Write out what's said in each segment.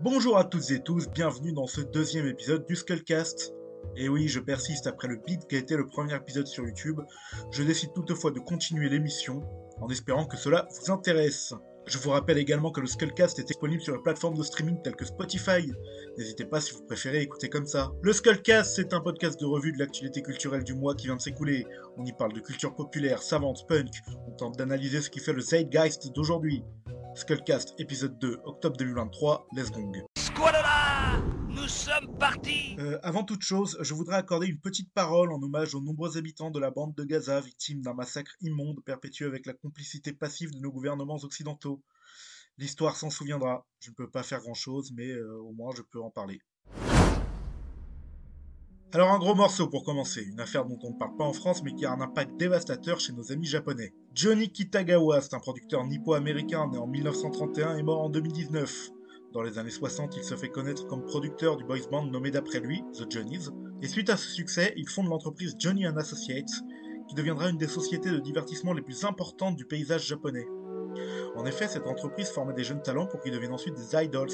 Bonjour à toutes et tous, bienvenue dans ce deuxième épisode du Skullcast. Et oui, je persiste après le beat qui a été le premier épisode sur YouTube. Je décide toutefois de continuer l'émission en espérant que cela vous intéresse. Je vous rappelle également que le Skullcast est disponible sur les plateformes de streaming telles que Spotify. N'hésitez pas si vous préférez écouter comme ça. Le Skullcast, c'est un podcast de revue de l'actualité culturelle du mois qui vient de s'écouler. On y parle de culture populaire, savante, punk. On tente d'analyser ce qui fait le zeitgeist d'aujourd'hui. Skullcast épisode 2, octobre 2023, Let's Gong. Squalala Nous sommes partis Euh, avant toute chose, je voudrais accorder une petite parole en hommage aux nombreux habitants de la bande de Gaza victimes d'un massacre immonde perpétué avec la complicité passive de nos gouvernements occidentaux. L'histoire s'en souviendra. Je ne peux pas faire grand-chose, mais euh, au moins je peux en parler. Alors un gros morceau pour commencer, une affaire dont on ne parle pas en France mais qui a un impact dévastateur chez nos amis japonais. Johnny Kitagawa, c'est un producteur nippo-américain né en 1931 et mort en 2019. Dans les années 60, il se fait connaître comme producteur du boys band nommé d'après lui, The Johnnies, et suite à ce succès, il fonde l'entreprise Johnny and Associates, qui deviendra une des sociétés de divertissement les plus importantes du paysage japonais. En effet, cette entreprise formait des jeunes talents pour qu'ils deviennent ensuite des idols,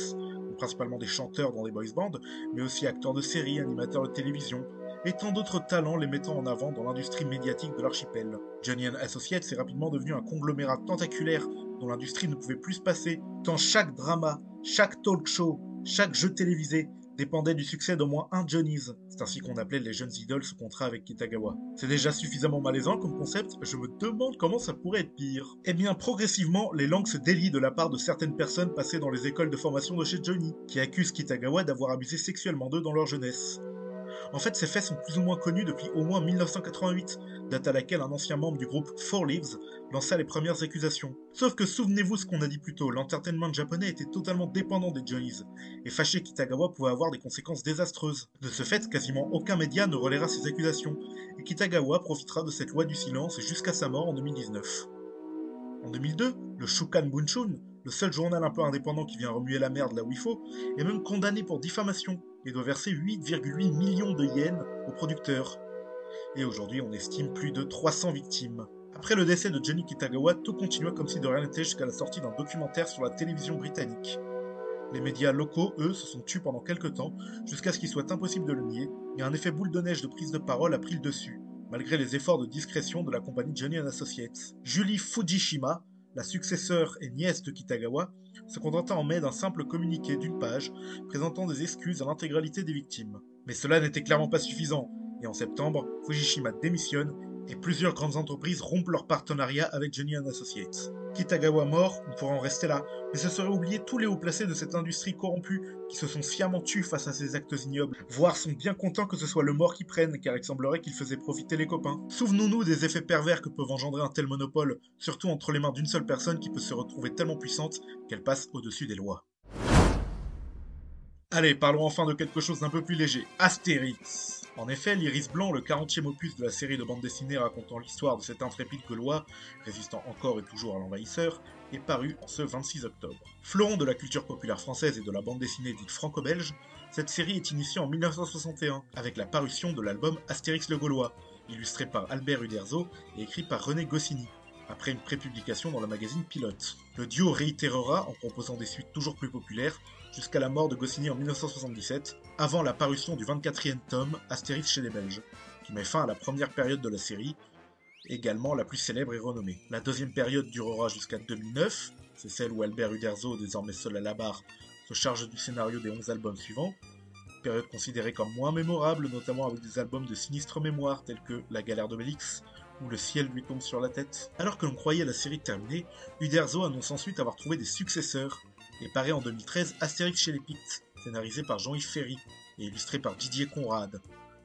principalement des chanteurs dans des boys bands, mais aussi acteurs de séries, animateurs de télévision, et tant d'autres talents les mettant en avant dans l'industrie médiatique de l'archipel. Johnny Associates est rapidement devenu un conglomérat tentaculaire dont l'industrie ne pouvait plus se passer, tant chaque drama, chaque talk show, chaque jeu télévisé dépendait du succès d'au moins un Johnny's. C'est ainsi qu'on appelait les jeunes idoles sous contrat avec Kitagawa. C'est déjà suffisamment malaisant comme concept, je me demande comment ça pourrait être pire. Eh bien, progressivement, les langues se délient de la part de certaines personnes passées dans les écoles de formation de chez Johnny, qui accusent Kitagawa d'avoir abusé sexuellement d'eux dans leur jeunesse. En fait, ces faits sont plus ou moins connus depuis au moins 1988, date à laquelle un ancien membre du groupe Four Leaves lança les premières accusations. Sauf que souvenez-vous ce qu'on a dit plus tôt, l'entertainment japonais était totalement dépendant des Johnnies, et fâcher Kitagawa pouvait avoir des conséquences désastreuses. De ce fait, quasiment aucun média ne relaiera ces accusations, et Kitagawa profitera de cette loi du silence jusqu'à sa mort en 2019. En 2002, le Shukan Bunshun, le seul journal un peu indépendant qui vient remuer la merde là où il faut, est même condamné pour diffamation et doit verser 8,8 millions de yens au producteur. Et aujourd'hui, on estime plus de 300 victimes. Après le décès de Johnny Kitagawa, tout continua comme si de rien n'était jusqu'à la sortie d'un documentaire sur la télévision britannique. Les médias locaux, eux, se sont tus pendant quelques temps, jusqu'à ce qu'il soit impossible de le nier, et un effet boule de neige de prise de parole a pris le dessus, malgré les efforts de discrétion de la compagnie Johnny Associates. Julie Fujishima, la successeur et nièce de Kitagawa, se contenta en mai d'un simple communiqué d'une page présentant des excuses à l'intégralité des victimes. Mais cela n'était clairement pas suffisant, et en septembre, Fujishima démissionne et plusieurs grandes entreprises rompent leur partenariat avec Johnny Associates. Kitagawa mort, on pourrait en rester là, mais ce serait oublier tous les hauts placés de cette industrie corrompue qui se sont sciemment tus face à ces actes ignobles, voire sont bien contents que ce soit le mort qui prenne, car il semblerait qu'il faisait profiter les copains. Souvenons-nous des effets pervers que peuvent engendrer un tel monopole, surtout entre les mains d'une seule personne qui peut se retrouver tellement puissante qu'elle passe au-dessus des lois. Allez, parlons enfin de quelque chose d'un peu plus léger, Astérix. En effet, l'Iris Blanc, le 40e opus de la série de bande dessinée racontant l'histoire de cet intrépide Gaulois, résistant encore et toujours à l'envahisseur, est paru en ce 26 octobre. Fleuron de la culture populaire française et de la bande dessinée dite franco-belge, cette série est initiée en 1961 avec la parution de l'album Astérix le Gaulois, illustré par Albert Uderzo et écrit par René Goscinny, après une prépublication dans le magazine Pilote. Le duo réitérera en proposant des suites toujours plus populaires jusqu'à la mort de Goscinny en 1977, avant la parution du 24e tome Astérix chez les Belges, qui met fin à la première période de la série, également la plus célèbre et renommée. La deuxième période durera jusqu'à 2009, c'est celle où Albert Uderzo, désormais seul à la barre, se charge du scénario des 11 albums suivants, période considérée comme moins mémorable, notamment avec des albums de sinistre mémoire tels que La galère d'Obélix, où le ciel lui tombe sur la tête. Alors que l'on croyait la série terminée, Uderzo annonce ensuite avoir trouvé des successeurs, et paraît en 2013 Astérix chez les Pictes, scénarisé par Jean-Yves Ferry et illustré par Didier Conrad,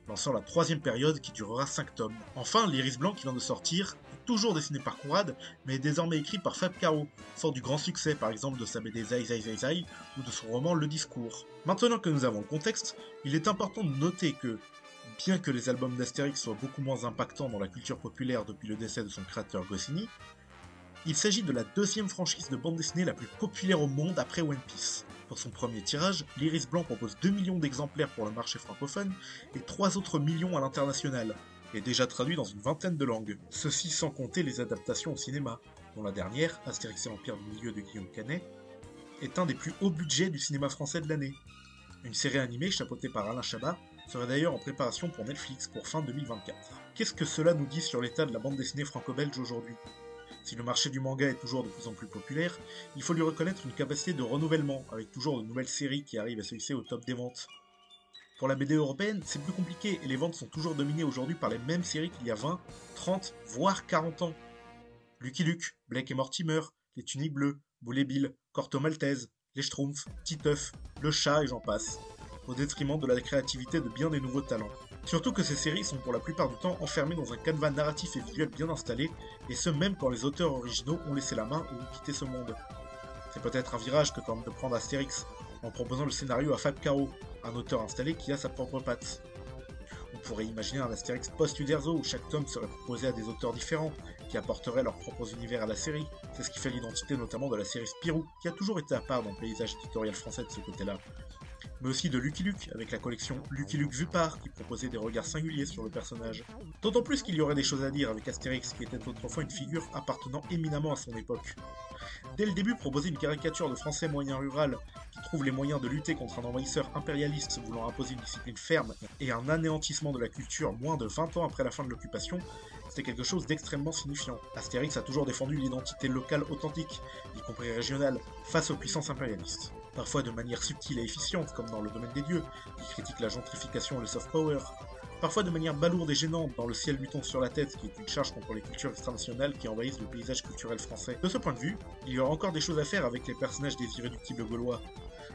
lançant la troisième période qui durera 5 tomes. Enfin, l'Iris Blanc qui vient de sortir toujours dessiné par Conrad, mais est désormais écrit par Fab Caro, fort du grand succès par exemple de sa BD Zai Zai Zai Zai ou de son roman Le Discours. Maintenant que nous avons le contexte, il est important de noter que, bien que les albums d'Astérix soient beaucoup moins impactants dans la culture populaire depuis le décès de son créateur Goscinny, il s'agit de la deuxième franchise de bande dessinée la plus populaire au monde après One Piece. Pour son premier tirage, l'Iris Blanc propose 2 millions d'exemplaires pour le marché francophone et 3 autres millions à l'international, et déjà traduit dans une vingtaine de langues. Ceci sans compter les adaptations au cinéma, dont la dernière, Astérix et l'Empire du Milieu de Guillaume Canet, est un des plus hauts budgets du cinéma français de l'année. Une série animée chapeautée par Alain Chabat serait d'ailleurs en préparation pour Netflix pour fin 2024. Qu'est-ce que cela nous dit sur l'état de la bande dessinée franco-belge aujourd'hui? Si le marché du manga est toujours de plus en plus populaire, il faut lui reconnaître une capacité de renouvellement, avec toujours de nouvelles séries qui arrivent à se hisser au top des ventes. Pour la BD européenne, c'est plus compliqué et les ventes sont toujours dominées aujourd'hui par les mêmes séries qu'il y a 20, 30, voire 40 ans. Lucky Luke, Blake et Mortimer, Les Tuniques Bleues, Boulet Bill, Corto Maltese, Les Schtroumpfs, Titeuf, Le Chat et j'en passe, au détriment de la créativité de bien des nouveaux talents. Surtout que ces séries sont pour la plupart du temps enfermées dans un canevas narratif et visuel bien installé, et ce même quand les auteurs originaux ont laissé la main ou ont quitté ce monde. C'est peut-être un virage que tente de prendre Astérix, en proposant le scénario à Fab Caro, un auteur installé qui a sa propre patte. On pourrait imaginer un Astérix post-Uderzo où chaque tome serait proposé à des auteurs différents, qui apporteraient leurs propres univers à la série. C'est ce qui fait l'identité notamment de la série Spirou, qui a toujours été à part dans le paysage éditorial français de ce côté-là. Mais aussi de Lucky Luke, avec la collection Lucky Luke vu par, qui proposait des regards singuliers sur le personnage. D'autant plus qu'il y aurait des choses à dire avec Astérix, qui était autrefois une figure appartenant éminemment à son époque. Dès le début, proposer une caricature de français moyen rural qui trouve les moyens de lutter contre un envahisseur impérialiste voulant imposer une discipline ferme et un anéantissement de la culture moins de 20 ans après la fin de l'occupation, c'était quelque chose d'extrêmement signifiant. Astérix a toujours défendu l'identité locale authentique, y compris régionale, face aux puissances impérialistes. Parfois de manière subtile et efficiente, comme dans le domaine des dieux, qui critique la gentrification et le soft power, parfois de manière balourde et gênante dans Le ciel lui tombe sur la tête, qui est une charge contre les cultures extranationales qui envahissent le paysage culturel français. De ce point de vue, il y aura encore des choses à faire avec les personnages des irréductibles gaulois.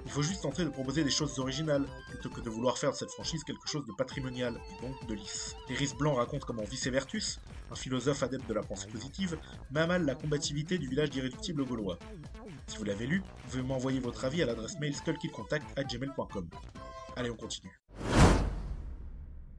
Il faut juste tenter de proposer des choses originales, plutôt que de vouloir faire de cette franchise quelque chose de patrimonial, et donc de lisse. Iris Blanc raconte comment Vice Vertus, un philosophe adepte de la pensée positive, met mal la combativité du village d'irréductibles gaulois. Si vous l'avez lu, vous pouvez m'envoyer votre avis à l'adresse mail skullkillcontact.gmail.com. Allez, on continue.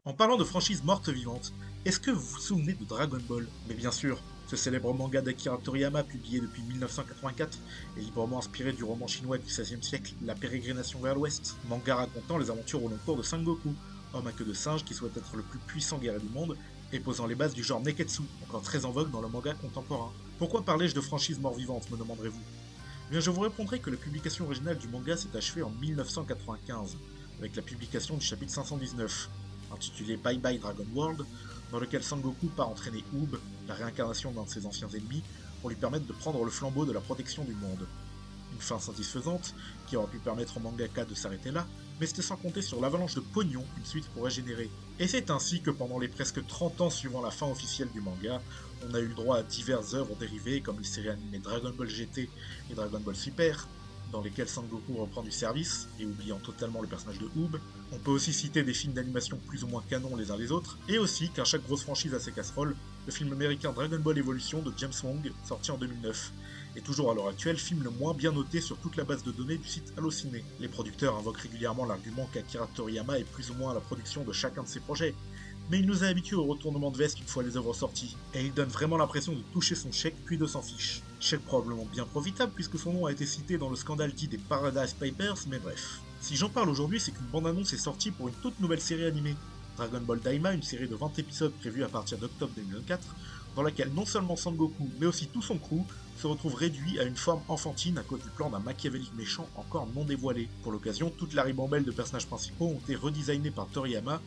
En parlant de franchise morte vivante, est-ce que vous vous souvenez de Dragon Ball? Mais bien sûr, ce célèbre manga d'Akira Toriyama publié depuis 1984 et librement inspiré du roman chinois du XVIe siècle La pérégrination vers l'ouest, manga racontant les aventures au long cours de Sangoku, homme à queue de singe qui souhaite être le plus puissant guerrier du monde et posant les bases du genre Neketsu, encore très en vogue dans le manga contemporain. Pourquoi parlais-je de franchise mort-vivante, me demanderez-vous? Bien, je vous répondrai que la publication originale du manga s'est achevée en 1995, avec la publication du chapitre 519, intitulé Bye Bye Dragon World, dans lequel Sangoku part entraîner Oob, la réincarnation d'un de ses anciens ennemis, pour lui permettre de prendre le flambeau de la protection du monde. Une fin satisfaisante, qui aurait pu permettre au mangaka de s'arrêter là, mais c'était sans compter sur l'avalanche de pognon qu'une suite pourrait générer. Et c'est ainsi que pendant les presque 30 ans suivant la fin officielle du manga, on a eu droit à diverses œuvres dérivées comme les séries animées Dragon Ball GT et Dragon Ball Super, dans lesquels Sangoku reprend du service, et oubliant totalement le personnage de Oob. On peut aussi citer des films d'animation plus ou moins canons les uns les autres, et aussi, car chaque grosse franchise a ses casseroles, le film américain Dragon Ball Evolution de James Wong, sorti en 2009, et toujours à l'heure actuelle film le moins bien noté sur toute la base de données du site Allociné. Les producteurs invoquent régulièrement l'argument qu'Akira Toriyama est plus ou moins à la production de chacun de ses projets, mais il nous a habitués au retournement de veste une fois les œuvres sorties, et il donne vraiment l'impression de toucher son chèque puis de s'en fiche. Chèque probablement bien profitable puisque son nom a été cité dans le scandale dit des Paradise Papers, mais bref. Si j'en parle aujourd'hui, c'est qu'une bande-annonce est sortie pour une toute nouvelle série animée. Dragon Ball Daima, une série de 20 épisodes prévue à partir d'octobre 2024, dans laquelle non seulement Sangoku, mais aussi tout son crew se retrouve réduit à une forme enfantine à cause du plan d'un machiavélique méchant encore non dévoilé. Pour l'occasion, toute la ribambelle de personnages principaux ont été redesignés par Toriyama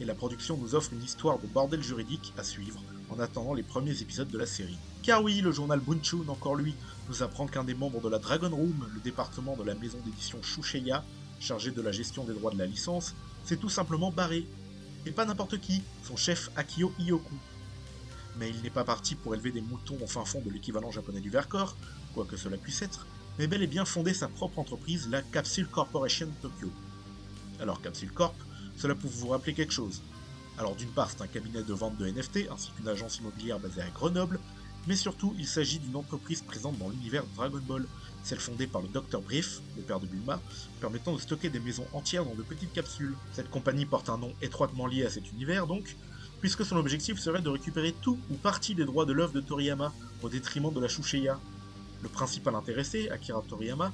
et la production nous offre une histoire de bordel juridique à suivre en attendant les premiers épisodes de la série. Car oui, le journal Bunchun, encore lui, nous apprend qu'un des membres de la Dragon Room, le département de la maison d'édition Shusheya, chargé de la gestion des droits de la licence, s'est tout simplement barré. Et pas n'importe qui, son chef Akio Iyoku. Mais il n'est pas parti pour élever des moutons au fin fond de l'équivalent japonais du Vercors, quoi que cela puisse être, mais bel et bien fondé sa propre entreprise, la Capsule Corporation Tokyo. Alors Capsule Corp, cela peut vous rappeler quelque chose. Alors d'une part, c'est un cabinet de vente de NFT ainsi qu'une agence immobilière basée à Grenoble, mais surtout, il s'agit d'une entreprise présente dans l'univers Dragon Ball, celle fondée par le Dr Brief, le père de Bulma, permettant de stocker des maisons entières dans de petites capsules. Cette compagnie porte un nom étroitement lié à cet univers donc, puisque son objectif serait de récupérer tout ou partie des droits de l'œuvre de Toriyama au détriment de la Shusheya, le principal intéressé, Akira Toriyama,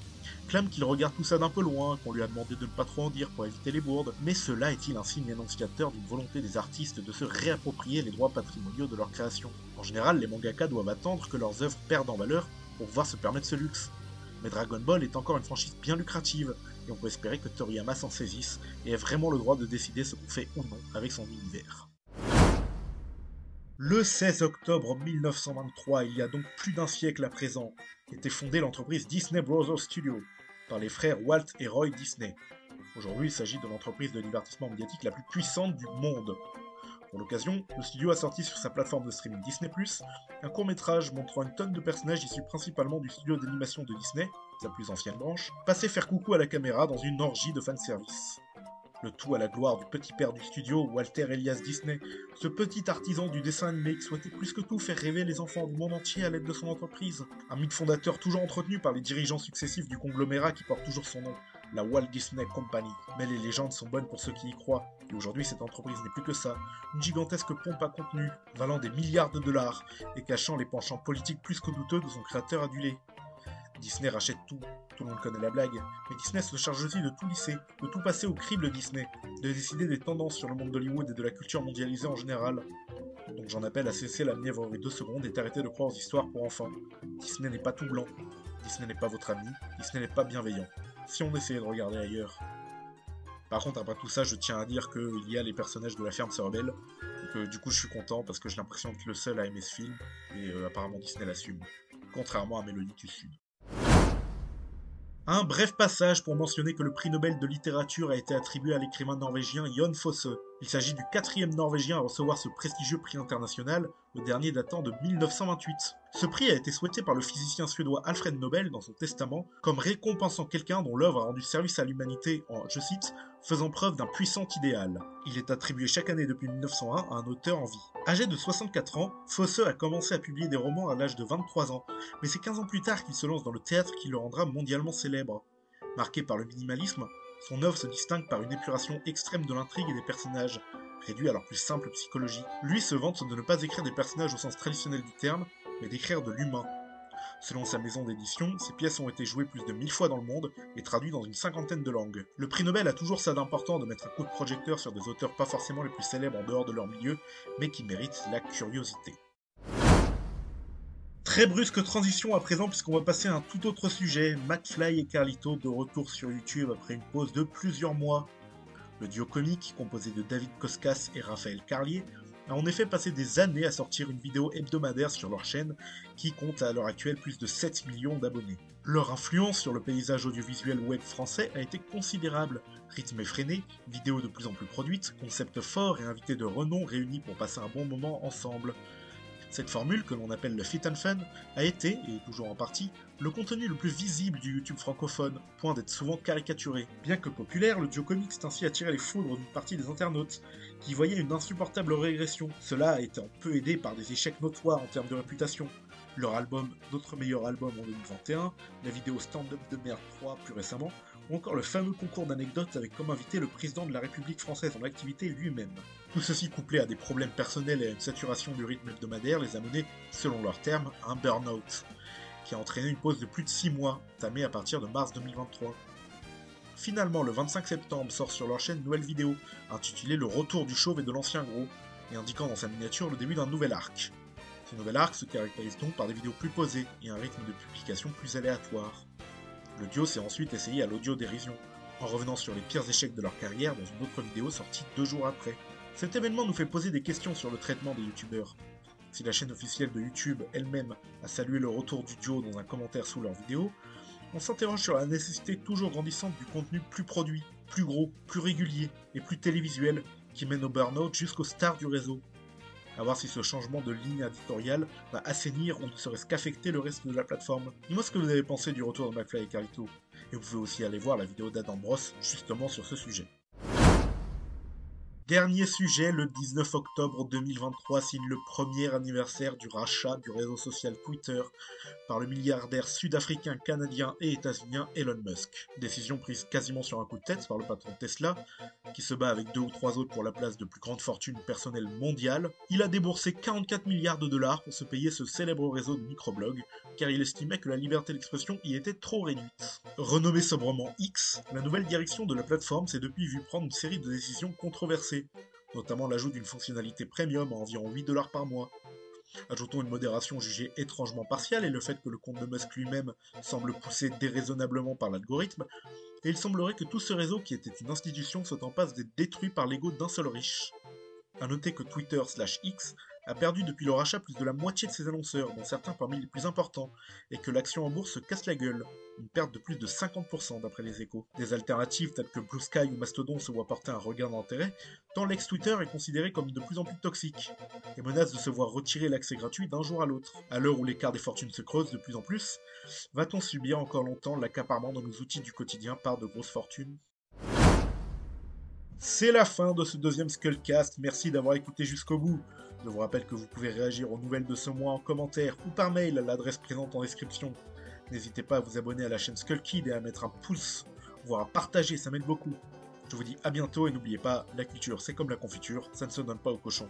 clame qu'il regarde tout ça d'un peu loin, qu'on lui a demandé de ne pas trop en dire pour éviter les bourdes, mais cela est-il un signe annonciateur d'une volonté des artistes de se réapproprier les droits patrimoniaux de leur création? En général, les mangaka doivent attendre que leurs œuvres perdent en valeur pour pouvoir se permettre ce luxe. Mais Dragon Ball est encore une franchise bien lucrative, et on peut espérer que Toriyama s'en saisisse et ait vraiment le droit de décider ce qu'on fait ou non avec son univers. Le 16 octobre 1923, il y a donc plus d'un siècle à présent, était fondée l'entreprise Disney Brothers Studio par les frères Walt et Roy Disney. Aujourd'hui, il s'agit de l'entreprise de divertissement médiatique la plus puissante du monde. Pour l'occasion, le studio a sorti sur sa plateforme de streaming Disney+, un court-métrage montrant une tonne de personnages issus principalement du studio d'animation de Disney, sa plus ancienne branche, passer faire coucou à la caméra dans une orgie de fanservice. Le tout à la gloire du petit père du studio, Walter Elias Disney, ce petit artisan du dessin animé qui souhaitait plus que tout faire rêver les enfants du monde entier à l'aide de son entreprise. Un mythe fondateur toujours entretenu par les dirigeants successifs du conglomérat qui porte toujours son nom, la Walt Disney Company. Mais les légendes sont bonnes pour ceux qui y croient, et aujourd'hui cette entreprise n'est plus que ça, une gigantesque pompe à contenu, valant des milliards de dollars, et cachant les penchants politiques plus que douteux de son créateur adulé. Disney rachète tout, tout le monde connaît la blague, mais Disney se charge aussi de tout lisser, de tout passer au crible Disney, de décider des tendances sur le monde d'Hollywood et de la culture mondialisée en général. Donc j'en appelle à cesser la mièvrerie deux secondes et d'arrêter de croire aux histoires pour enfants. Disney n'est pas tout blanc, Disney n'est pas votre ami, Disney n'est pas bienveillant. Si on essayait de regarder ailleurs. Par contre, après tout ça, je tiens à dire qu'il y a les personnages de la ferme se rebelle, donc du coup je suis content parce que j'ai l'impression d'être le seul à aimer ce film, et euh, apparemment Disney l'assume, contrairement à Mélodie du Sud. Un bref passage pour mentionner que le prix Nobel de littérature a été attribué à l'écrivain norvégien Jon Fosse. Il s'agit du quatrième norvégien à recevoir ce prestigieux prix international, le dernier datant de 1928. Ce prix a été souhaité par le physicien suédois Alfred Nobel dans son testament comme récompensant quelqu'un dont l'œuvre a rendu service à l'humanité en, je cite, faisant preuve d'un puissant idéal. Il est attribué chaque année depuis 1901 à un auteur en vie. Âgé de 64 ans, Fosse a commencé à publier des romans à l'âge de 23 ans, mais c'est 15 ans plus tard qu'il se lance dans le théâtre qui le rendra mondialement célèbre. Marqué par le minimalisme, son œuvre se distingue par une épuration extrême de l'intrigue et des personnages, réduits à leur plus simple psychologie. Lui se vante de ne pas écrire des personnages au sens traditionnel du terme, mais d'écrire de l'humain, Selon sa maison d'édition, ses pièces ont été jouées plus de 1000 fois dans le monde et traduites dans une cinquantaine de langues. Le prix Nobel a toujours ça d'important de mettre un coup de projecteur sur des auteurs pas forcément les plus célèbres en dehors de leur milieu, mais qui méritent la curiosité. Très brusque transition à présent puisqu'on va passer à un tout autre sujet, McFly et Carlito de retour sur YouTube après une pause de plusieurs mois. Le duo comique, composé de David Koskas et Raphaël Carlier, a en effet passé des années à sortir une vidéo hebdomadaire sur leur chaîne qui compte à l'heure actuelle plus de 7 millions d'abonnés. Leur influence sur le paysage audiovisuel web français a été considérable. Rythme effréné, vidéos de plus en plus produites, concepts forts et invités de renom réunis pour passer un bon moment ensemble. Cette formule, que l'on appelle le fit and fun, a été, et toujours en partie, le contenu le plus visible du YouTube francophone, point d'être souvent caricaturé. Bien que populaire, le duo comics s'est ainsi attiré les foudres d'une partie des internautes, qui voyaient une insupportable régression. Cela a un peu aidé par des échecs notoires en termes de réputation. Leur album, notre meilleur album en 2021, la vidéo Stand Up de Merde 3 plus récemment, encore le fameux concours d'anecdotes avec comme invité le président de la République française en activité lui-même. Tout ceci couplé à des problèmes personnels et à une saturation du rythme hebdomadaire les a menés, selon leurs termes, à un burn-out, qui a entraîné une pause de plus de 6 mois, tamée à partir de mars 2023. Finalement, le 25 septembre sort sur leur chaîne une nouvelle vidéo, intitulée Le retour du chauve et de l'ancien gros, et indiquant dans sa miniature le début d'un nouvel arc. Ce nouvel arc se caractérise donc par des vidéos plus posées et un rythme de publication plus aléatoire. Le duo s'est ensuite essayé à l'audio-dérision, en revenant sur les pires échecs de leur carrière dans une autre vidéo sortie deux jours après. Cet événement nous fait poser des questions sur le traitement des youtubeurs. Si la chaîne officielle de YouTube elle-même a salué le retour du duo dans un commentaire sous leur vidéo, on s'interroge sur la nécessité toujours grandissante du contenu plus produit, plus gros, plus régulier et plus télévisuel qui mène au burn-out jusqu'aux stars du réseau. A voir si ce changement de ligne éditoriale va assainir ou ne serait-ce qu'affecter le reste de la plateforme. Dis-moi ce que vous avez pensé du retour de McFly et Carlito. Et vous pouvez aussi aller voir la vidéo d'Adam Bros justement sur ce sujet. Dernier sujet, le 19 octobre 2023 signe le premier anniversaire du rachat du réseau social Twitter par le milliardaire sud-africain, canadien et états-unien Elon Musk. Décision prise quasiment sur un coup de tête par le patron Tesla, qui se bat avec deux ou trois autres pour la place de plus grande fortune personnelle mondiale. Il a déboursé 44 milliards de dollars pour se payer ce célèbre réseau de microblogs, car il estimait que la liberté d'expression y était trop réduite. Renommé sobrement X, la nouvelle direction de la plateforme s'est depuis vue prendre une série de décisions controversées notamment l'ajout d'une fonctionnalité premium à environ 8 dollars par mois. Ajoutons une modération jugée étrangement partiale et le fait que le compte de Musk lui-même semble poussé déraisonnablement par l'algorithme, et il semblerait que tout ce réseau qui était une institution soit en passe d'être détruit par l'ego d'un seul riche. A noter que Twitter slash X a perdu depuis le rachat plus de la moitié de ses annonceurs, dont certains parmi les plus importants, et que l'action en bourse se casse la gueule, une perte de plus de 50% d'après les échos. Des alternatives telles que Blue Sky ou Mastodon se voient porter un regain d'intérêt, tant l'ex-Twitter est considéré comme de plus en plus toxique, et menace de se voir retirer l'accès gratuit d'un jour à l'autre. À l'heure où l'écart des fortunes se creuse de plus en plus, va-t-on subir encore longtemps l'accaparement de nos outils du quotidien par de grosses fortunes? C'est la fin de ce deuxième Skullcast, merci d'avoir écouté jusqu'au bout. Je vous rappelle que vous pouvez réagir aux nouvelles de ce mois en commentaire ou par mail à l'adresse présente en description. N'hésitez pas à vous abonner à la chaîne Skullkid et à mettre un pouce, voire à partager, ça m'aide beaucoup. Je vous dis à bientôt et n'oubliez pas, la culture c'est comme la confiture, ça ne se donne pas au cochon.